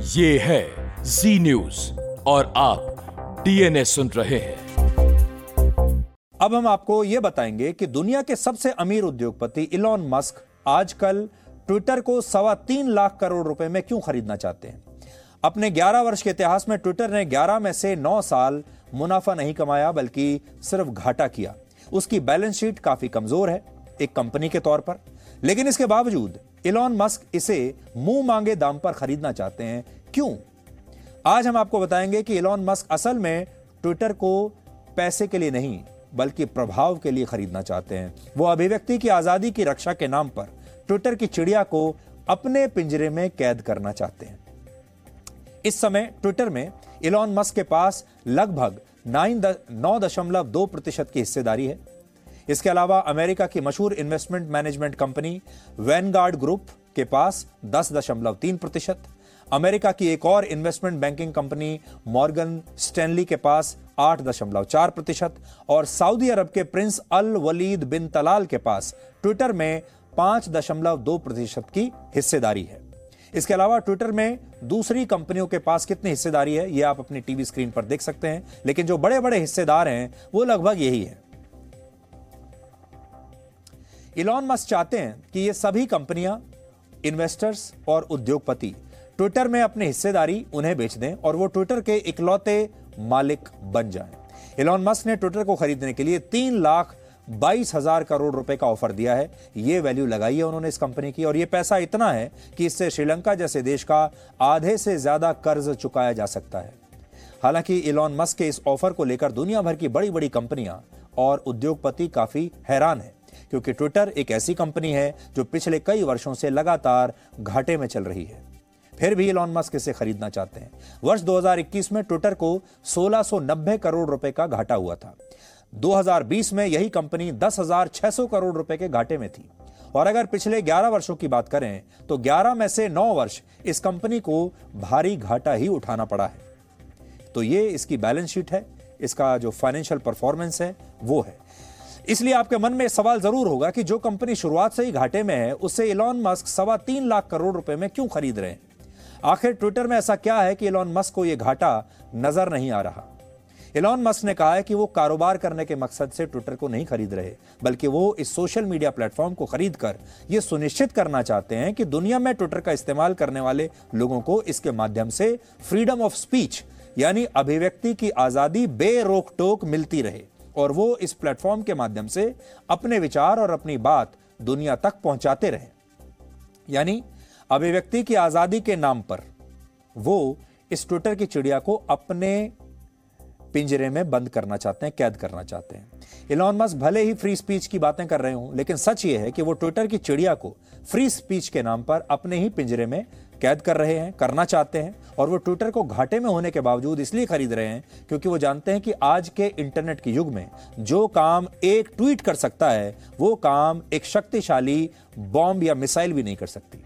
ये है जी न्यूज़ और आप डीएनए सुन रहे हैं। अब हम आपको यह बताएँगे कि दुनिया के सबसे अमीर उद्योगपति इलॉन मस्क आजकल ट्विटर को सवा तीन लाख करोड़ रुपए में क्यों खरीदना चाहते हैं? अपने 11 वर्ष के इतिहास में ट्विटर ने 11 में से 9 साल मुनाफा नहीं कमाया, बल्कि सिर्फ़ घाटा किया। उसकी बैलेंस शीट काफ़ी कमज़ोर है, एक कंपनी के तौर पर। लेकिन इसके बावजूद इलॉन मस्क इसे मुँह मांगे दाम पर खरीदना चाहते हैं। क्यों? आज हम आपको बताएँगे कि इलॉन मस्क असल में ट्विटर को पैसे के लिए नहीं, बल्कि प्रभाव के लिए खरीदना चाहते हैं। वो अभिव्यक्ति की आज़ादी की रक्षा के नाम पर ट्विटर की चिड़िया को अपने पिंजरे में कैद करना चाहते हैं। इस समय ट्विटर में इलॉन मस्क के पास लगभग नौ दशमलव दो प्रतिशत की हिस्सेदारी है। इसके अलावा अमेरिका की मशहूर investment management company Vanguard group के पास दस दशमलव तीन प्रतिशत, अमेरिका की एक और investment banking company Morgan Stanley के पास आठ दशमलव चार प्रतिशत और सऊदी अरब के prince Al Waleed bin Talal के पास ट्विटर में पाँच दशमलव दो प्रतिशत की हिस्सेदारी है। इसके अलावा ट्विटर में दूसरी कंपनियों के पास कितनी हिस्सेदारी है यह आप अपनी टीवी स्क्रीन पर देख सकते हैं, लेकिन जो बड़े बड़े हिस्सेदार हैं, वो लगभग यही है। इलॉन मस्क चाहते हैं कि ये सभी कंपनियाँ इन्वेस्टर्स और उद्योगपति ट्विटर में अपनी हिस्सेदारी उन्हें बेच दें और वो ट्विटर के इकलौते मालिक बन जाएँ। इलॉन मस्क ने ट्विटर को खरीदने के लिए तीन लाख बाईस हज़ार करोड़ रुपए का ऑफ़र दिया है। ये वैल्यू लगाई है उन्होंने इस कंपनी की और ये पैसा इतना है कि इससे श्रीलंका जैसे देश का आधे से ज़्यादा कर्ज चुकाया जा सकता है। हालाँकि इलॉन मस्क के इस ऑफ़र को लेकर दुनिया भर की बड़ी बड़ी कंपनियाँ और उद्योगपति काफ़ी हैरान है। क्योंकि ट्विटर एक ऐसी कंपनी है जो पिछले कई वर्षों से लगातार घाटे में चल रही है। फिर भी इलॉन मस्क इसे खरीदना चाहते हैं। वर्ष 2021 में ट्विटर को 1690 करोड़ रुपए का घाटा हुआ था। 2020 में यही कंपनी 10,600 करोड़ रुपए के घाटे में थी। और अगर पिछले 11 वर्षों की बात करें तो 11 में से 9 वर्ष इस कंपनी को भारी घाटा ही उठाना पड़ा है। तो ये इसकी बैलेंस शीट है। इसका जो फाइनेंशियल परफॉर्मेंस है वो है। इसलिए आपके मन में सवाल ज़रूर होगा कि जो कंपनी शुरुआत से ही घाटे में है उससे इलॉन मस्क सवा तीन लाख करोड़ रुपए में क्यों खरीद रहे हैं? आखिर ट्विटर में ऐसा क्या है कि इलॉन मस्क को यह घाटा नज़र नहीं आ रहा? इलॉन मस्क ने कहा है कि वो कारोबार करने के मकसद से ट्विटर को नहीं खरीद रहे, बल्कि वो इस सोशल मीडिया प्लेटफॉर्म को खरीद कर ये सुनिश्चित करना चाहते हैं कि दुनिया में ट्विटर का इस्तेमाल करने वाले लोगों को इसके माध्यम से फ्रीडम ऑफ़ स्पीच यानी अभिव्यक्ति की आज़ादी बेरोक टोक मिलती रहे। और वो इस प्लेटफॉर्म के माध्यम से अपने विचार और अपनी बात दुनिया तक पहुंचाते रहे। यानी अभिव्यक्ति की आज़ादी के नाम पर वो इस ट्विटर की चिड़िया को अपने पिंजरे में बंद करना चाहते हैं, कैद करना चाहते हैं। इलॉन मस्क भले ही फ्री स्पीच की बातें कर रहे हो, लेकिन सच ये है कि वो ट्विटर की चिड़िया को फ्री स्पीच के नाम पर अपने ही पिंजरे में कैद कर रहे हैं, करना चाहते हैं और वो ट्विटर को घाटे में होने के बावजूद इसलिए खरीद रहे हैं क्योंकि वो जानते हैं कि आज के इंटरनेट के युग में जो काम एक ट्वीट कर सकता है, वो काम एक शक्तिशाली बॉम्ब या मिसाइल भी नहीं कर सकती।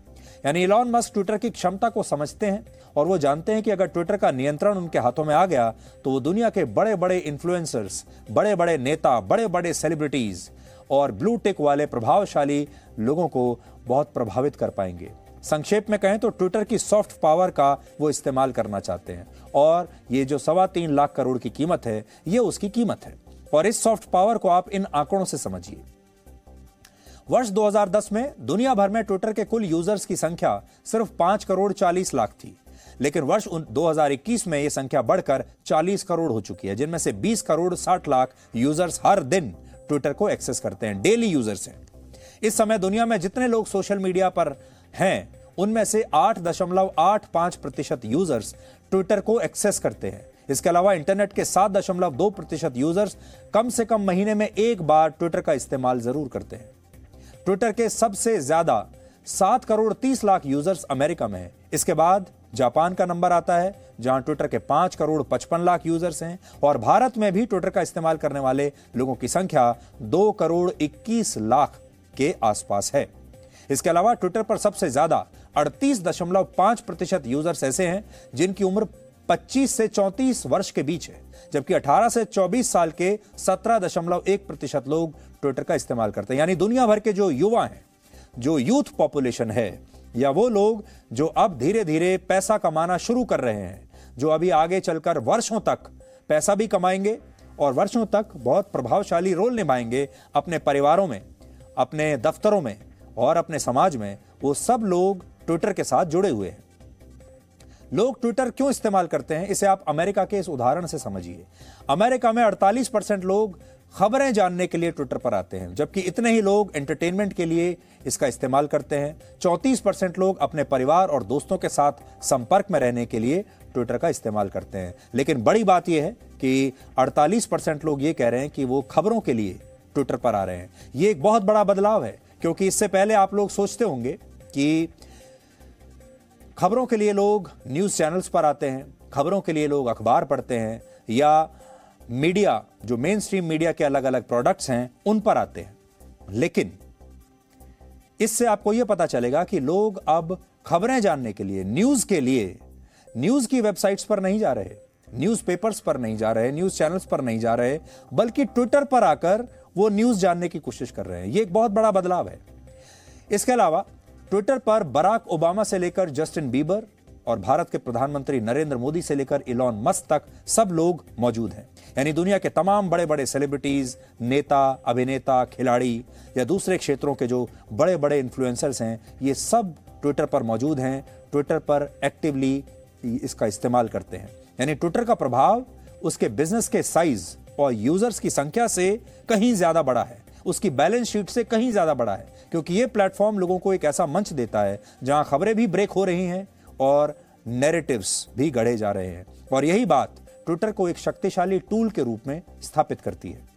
यानी इलॉन मस्क ट्विटर की क्षमता को समझते हैं और वो जानते हैं कि अगर ट्विटर का नियंत्रण उनके हाथों में आ गया तो वो दुनिया के बड़े बड़े इन्फ्लुएंसर्स बड़े बड़े नेता बड़े बड़े सेलिब्रिटीज और ब्लू टिक वाले प्रभावशाली लोगों को बहुत प्रभावित कर पाएँगे। संक्षेप में कहें तो ट्विटर की सॉफ्ट पावर का वो इस्तेमाल करना चाहते हैं। और ये जो सवा तीन लाख करोड़ की कीमत है, ये उसकी कीमत है। और इस सॉफ्ट पावर को आप इन आंकड़ों से समझिए। वर्ष 2010 में दुनिया भर में ट्विटर के कुल यूज़र्स की संख्या सिर्फ़ पाँच करोड़ चालीस लाख थी। लेकिन वर्ष 2021 में यह संख्या बढ़कर 40 करोड़ हो चुकी है, जिनमें से 20 करोड़ 60 लाख यूज़र्स हर दिन ट्विटर को एक्सेस करते हैं, डेली यूज़र्स हैं। इस समय दुनिया में जितने लोग सोशल मीडिया पर हैं। उनमें से आठ दशमलव आठ पाँच प्रतिशत यूज़र्स ट्विटर को एक्सेस करते हैं। इसके अलावा इंटरनेट के सात दशमलव दो प्रतिशत यूज़र्स कम से कम महीने में एक बार ट्विटर का इस्तेमाल ज़रूर करते हैं। ट्विटर के सबसे ज़्यादा सात करोड़ तीस लाख यूज़र्स अमेरिका में हैं। इसके बाद जापान का नंबर आता है, जहाँ ट्विटर के पाँच करोड़ पचपन लाख यूज़र्स हैं और भारत में भी ट्विटर का इस्तेमाल करने वाले लोगों की संख्या दो करोड़ इक्कीस लाख के आसपास है। इसके अलावा ट्विटर पर सबसे ज़्यादा अड़तीस दशमलव पाँच प्रतिशत यूज़र्स ऐसे हैं जिनकी उम्र 25 से 34 वर्ष के बीच है, जबकि 18 से 24 साल के 17.1 प्रतिशत लोग ट्विटर का इस्तेमाल करते हैं। यानी दुनिया भर के जो युवा हैं, जो यूथ पॉपुलेशन है, या वो लोग जो अब धीरे धीरे पैसा कमाना शुरू कर रहे हैं, जो अभी आगे चलकर वर्षों तक पैसा भी कमाएँगे और वर्षों तक बहुत प्रभावशाली रोल निभाएँगे अपने परिवारों में, अपने दफ्तरों में और अपने समाज में वो सब लोग ट्विटर के साथ जुड़े हुए हैं। लोग ट्विटर क्यों इस्तेमाल करते हैं? इसे आप अमेरिका के इस उदाहरण से समझिए। अमेरिका में 48 परसेंट लोग खबरें जानने के लिए ट्विटर पर आते हैं, जबकि इतने ही लोग एंटरटेनमेंट के लिए इसका इस्तेमाल करते हैं। 34 परसेंट लोग अपने परिवार और दोस्तों के साथ संपर्क में रहने के लिए ट्विटर का इस्तेमाल करते हैं। लेकिन बड़ी बात यह है कि 48 परसेंट लोग ये कह रहे हैं कि वो खबरों के लिए ट्विटर पर आ रहे हैं। ये एक बहुत बड़ा बदलाव है। क्योंकि इससे पहले आप लोग सोचते होंगे कि खबरों के लिए लोग न्यूज़ चैनल्स पर आते हैं, खबरों के लिए लोग अखबार पढ़ते हैं, या मीडिया, जो मेन स्ट्रीम मीडिया के अलग अलग प्रोडक्ट्स हैं, उन पर आते हैं। लेकिन इससे आपको यह पता चलेगा कि लोग अब खबरें जानने के लिए न्यूज़ के लिए न्यूज़ की वेबसाइट्स पर नहीं जा रहे न्यूज़पेपर्स पर नहीं जा रहे न्यूज़ चैनल्स पर नहीं जा रहे, बल्कि ट्विटर पर आकर वो न्यूज़ जानने की कोशिश कर रहे हैं। ये एक बहुत बड़ा बदलाव है। इसके अलावा ट्विटर पर बराक ओबामा से लेकर जस्टिन बीबर और भारत के प्रधानमंत्री नरेंद्र मोदी से लेकर इलॉन मस्क तक सब लोग मौजूद हैं। यानी दुनिया के तमाम बड़े बड़े सेलिब्रिटीज नेता, अभिनेता, खिलाड़ी या दूसरे क्षेत्रों के जो बड़े बड़े इन्फ्लुएंसर्स हैं, ये सब ट्विटर पर मौजूद हैं। ट्विटर पर एक्टिवली इसका इस्तेमाल करते हैं। यानी ट्विटर का प्रभाव उसके बिज़नेस के साइज़ और यूज़र्स की संख्या से कहीं ज़्यादा बड़ा है। उसकी बैलेंस शीट से कहीं ज़्यादा बड़ा है, क्योंकि ये प्लेटफॉर्म लोगों को एक ऐसा मंच देता है, जहाँ खबरें भी ब्रेक हो रही हैं और नैरेटिव्स भी गढ़े जा रहे हैं। और यही बात ट्विटर को एक शक्तिशाली टूल के रूप में स्थापित करती है।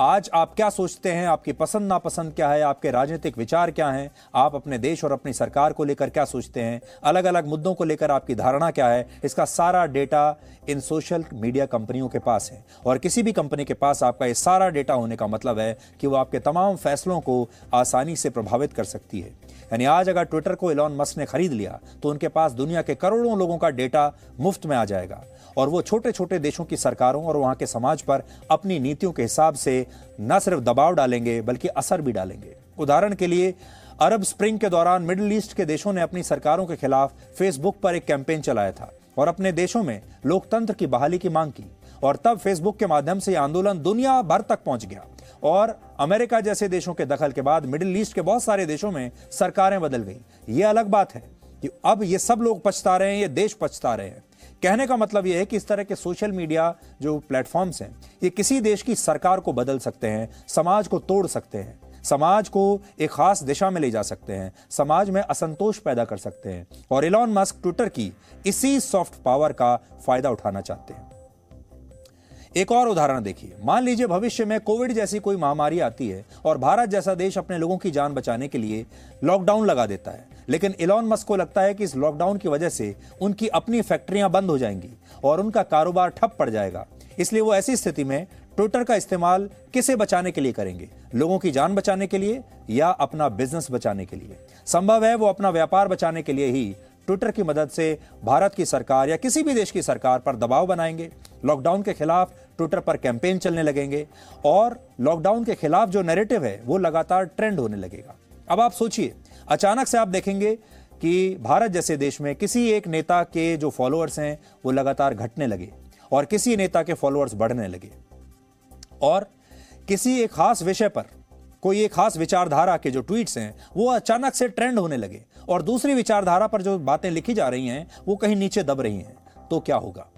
आज आप क्या सोचते हैं? आपकी पसंद नापसंद क्या है? आपके राजनीतिक विचार क्या हैं? आप अपने देश और अपनी सरकार को लेकर क्या सोचते हैं? अलग अलग मुद्दों को लेकर आपकी धारणा क्या है? इसका सारा डेटा इन सोशल मीडिया कंपनियों के पास है। और किसी भी कंपनी के पास आपका ये सारा डेटा होने का मतलब है कि वो आपके तमाम फैसलों को आसानी से प्रभावित कर सकती है। यानी आज अगर ट्विटर को इलॉन मस्क ने खरीद लिया तो उनके पास दुनिया के करोड़ों लोगों का डेटा मुफ़्त में आ जाएगा। और वो छोटे छोटे देशों की सरकारों और वहाँ के समाज पर अपनी नीतियों के हिसाब से न सिर्फ़ दबाव डालेंगे, बल्कि असर भी डालेंगे। उदाहरण के लिए, अरब स्प्रिंग के दौरान मिडिल ईस्ट के देशों ने अपनी सरकारों के खिलाफ फेसबुक पर एक कैंपेन चलाया था और अपने देशों में लोकतंत्र की बहाली की मांग की और तब फेसबुक के माध्यम से आंदोलन दुनिया भर तक पहुँच गया। और अमेरिका जैसे देशों के दखल के बाद मिडिल ईस्ट के बहुत सारे देशों में सरकारें बदल गई। ये अलग बात है। कि अब ये सब लोग पछता रहे हैं, ये देश पछता रहे हैं। कहने का मतलब यह है कि इस तरह के सोशल मीडिया जो प्लेटफॉर्म्स हैं, ये किसी देश की सरकार को बदल सकते हैं, समाज को तोड़ सकते हैं। समाज को एक खास दिशा में ले जा सकते हैं, समाज में असंतोष पैदा कर सकते हैं और इलॉन मस्क ट्विटर की इसी सॉफ्ट पावर का फ़ायदा उठाना चाहते हैं। एक और उदाहरण देखिए। मान लीजिए भविष्य में कोविड जैसी कोई महामारी आती है और भारत जैसा देश अपने लोगों की जान बचाने के लिए लॉकडाउन लगा देता है। लेकिन इलॉन मस्क को लगता है कि इस लॉकडाउन की वजह से उनकी अपनी फैक्ट्रियाँ बंद हो जाएँगी और उनका कारोबार ठप पड़ जाएगा। इसलिए वो ऐसी स्थिति में ट्विटर का इस्तेमाल किसे बचाने के लिए करेंगे? लोगों की जान बचाने के लिए या अपना बिज़नेस बचाने के लिए? संभव है वो अपना व्यापार बचाने के लिए ही ट्विटर की मदद से भारत की सरकार या किसी भी देश की सरकार पर दबाव बनाएँगे। लॉकडाउन के खिलाफ ट्विटर पर कैंपेन चलने लगेंगे और लॉकडाउन के खिलाफ जो नैरेटिव है, वो लगातार ट्रेंड होने लगेगा। अब आप सोचिए, अचानक से आप देखेंगे कि भारत जैसे देश में किसी एक नेता के जो फॉलोअर्स हैं, वो लगातार घटने लगे और किसी नेता के फॉलोअर्स बढ़ने लगे। और किसी एक खास विषय पर, कोई एक खास विचारधारा के जो ट्वीट्स हैं, वो अचानक से ट्रेंड होने लगे और दूसरी विचारधारा पर जो बातें लिखी जा रही हैं, वो कहीं नीचे दब रही हैं। तो क्या होगा?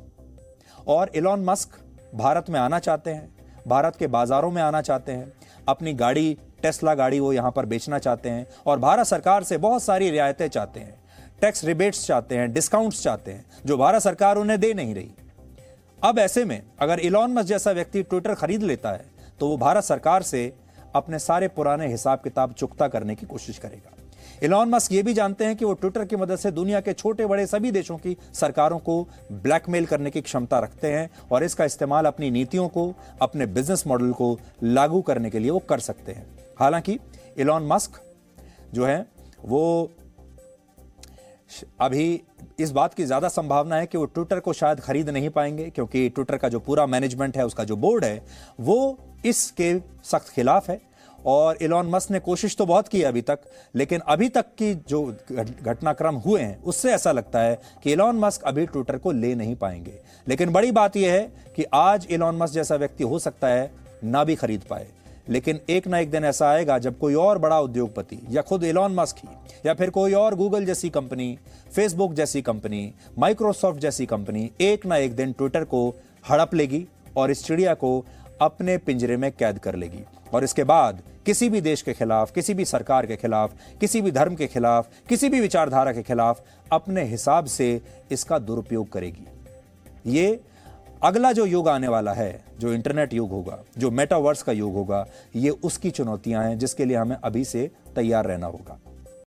और इलॉन मस्क भारत में आना चाहते हैं, भारत के बाजारों में आना चाहते हैं, अपनी गाड़ी टेस्ला गाड़ी वो यहाँ पर बेचना चाहते हैं और भारत सरकार से बहुत सारी रियायतें चाहते हैं। टैक्स रिबेट्स चाहते हैं, डिस्काउंट्स चाहते हैं, जो भारत सरकार उन्हें दे नहीं रही। अब ऐसे में अगर इलॉन मस्क जैसा व्यक्ति ट्विटर खरीद लेता है तो वो भारत सरकार से अपने सारे पुराने हिसाब किताब चुकता करने की कोशिश करेगा। इलॉन मस्क ये भी जानते हैं कि वो ट्विटर की मदद से दुनिया के छोटे बड़े सभी देशों की सरकारों को ब्लैकमेल करने की क्षमता रखते हैं और इसका इस्तेमाल अपनी नीतियों को, अपने बिज़नेस मॉडल को लागू करने के लिए वो कर सकते हैं। हालाँकि इलॉन मस्क जो है, वो अभी इस बात की ज़्यादा संभावना है कि वो ट्विटर को शायद खरीद नहीं पाएँगे, क्योंकि ट्विटर का जो पूरा मैनेजमेंट है, उसका जो बोर्ड है, वो इसके सख्त खिलाफ है। और इलॉन मस्क ने कोशिश तो बहुत की है अभी तक, लेकिन अभी तक की जो घटनाक्रम हुए हैं, उससे ऐसा लगता है कि इलॉन मस्क अभी ट्विटर को ले नहीं पाएँगे। लेकिन बड़ी बात यह है कि आज इलॉन मस्क जैसा व्यक्ति हो सकता है, ना भी खरीद पाए। लेकिन एक ना एक दिन ऐसा आएगा जब कोई और बड़ा उद्योगपति या खुद इलॉन मस्क ही, या फिर कोई और गूगल जैसी कंपनी फेसबुक जैसी कंपनी माइक्रोसॉफ्ट जैसी कंपनी एक ना एक दिन ट्विटर को हड़प लेगी और इस चिड़िया को अपने पिंजरे में कैद कर लेगी। और इसके बाद किसी भी देश के खिलाफ, किसी भी सरकार के खिलाफ, किसी भी धर्म के खिलाफ, किसी भी विचारधारा के खिलाफ अपने हिसाब से इसका दुरुपयोग करेगी। ये अगला जो युग आने वाला है, जो इंटरनेट युग होगा, जो मेटावर्स का युग होगा, ये उसकी चुनौतियाँ हैं जिसके लिए हमें अभी से तैयार रहना होगा।